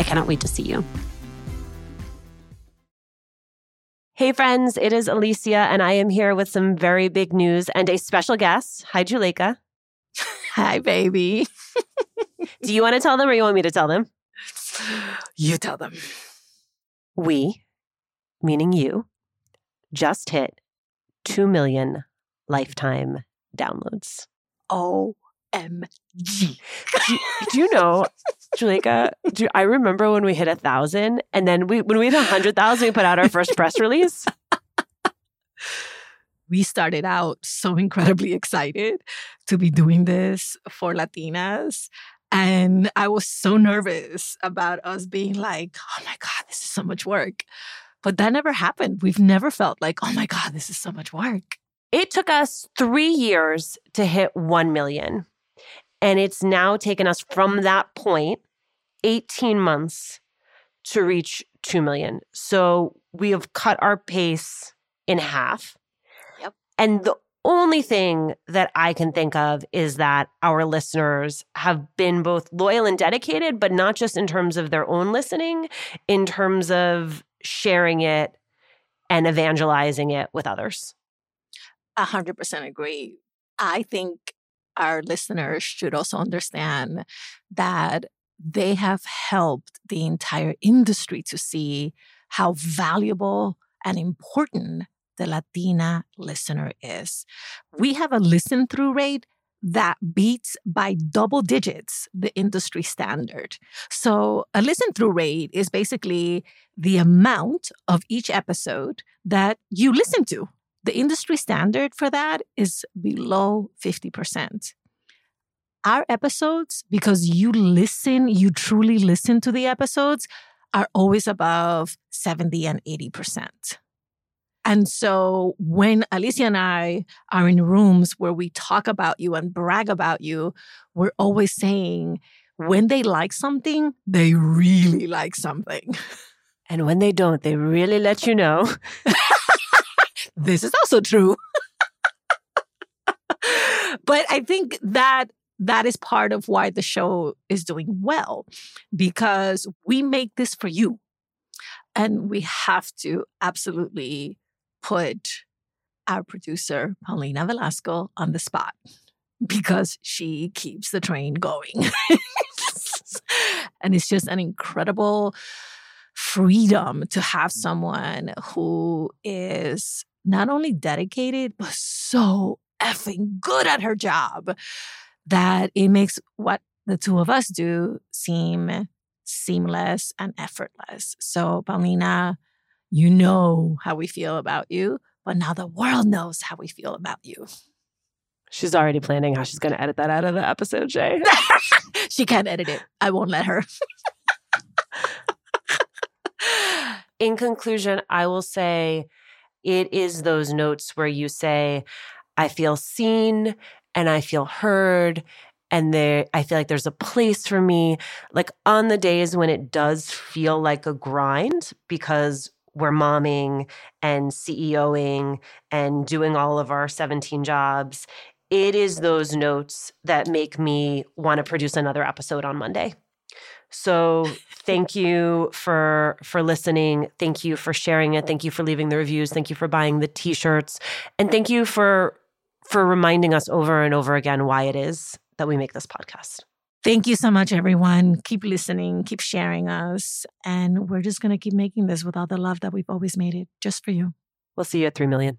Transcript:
I cannot wait to see you. Hey, friends, it is Alicia, and I am here with some very big news and a special guest. Hi, Juleyka. Hi, baby. Do you want to tell them or you want me to tell them? You tell them. We, meaning you, just hit 2 million lifetime downloads. Oh, OMG. Do, do you know, Juleyka, do, I remember when we hit a thousand and then we when we hit a hundred thousand, we put out our first press release. we started out so incredibly excited to be doing this for Latinas. And I was so nervous about us being like, oh my God, this is so much work. But that never happened. We've never felt like, oh my God, this is so much work. It took us three years to hit 1 million. And it's now taken us from that point 18 months to reach 2 million. So we have cut our pace in half. Yep. And the only thing that I can think of is that our listeners have been both loyal and dedicated, but not just in terms of their own listening, in terms of sharing it and evangelizing it with others. A hundred percent agree. I think our listeners should also understand that they have helped the entire industry to see how valuable and important the Latina listener is. We have a listen through rate that beats by double digits the industry standard. So, a listen through rate is basically the amount of each episode that you listen to. The industry standard for that is below 50% our episodes, because you listen, you truly listen to the episodes, are always above 70 and 80%. And so when Alicia and I are in rooms where we talk about you and brag about you, we're always saying when they like something, they really like something. And when they don't, they really let you know. this is also true. but I think that that is part of why the show is doing well because we make this for you. And we have to absolutely put our producer, Paulina Velasco, on the spot because she keeps the train going. and it's just an incredible freedom to have someone who is not only dedicated, but so effing good at her job that it makes what the two of us do seem seamless and effortless. So, Paulina, you know how we feel about you, but now the world knows how we feel about you. She's already planning how she's going to edit that out of the episode, Jay. she can't edit it. I won't let her. In conclusion, I will say It is those notes where you say, I feel seen and I feel heard and there I feel like there's a place for me like on the days when it does feel like a grind because we're momming and CEOing and doing all of our 17 jobs it is those notes that make me want to produce another episode on Monday. So thank you for for listening. Thank you for sharing it. Thank you for leaving the reviews. Thank you for buying the t-shirts. And thank you for for reminding us over and over again why it is that we make this podcast. Thank you so much, everyone. Keep listening, keep sharing us. And we're just going to keep making this with all the love that we've always made it just for you. We'll see you at 3 million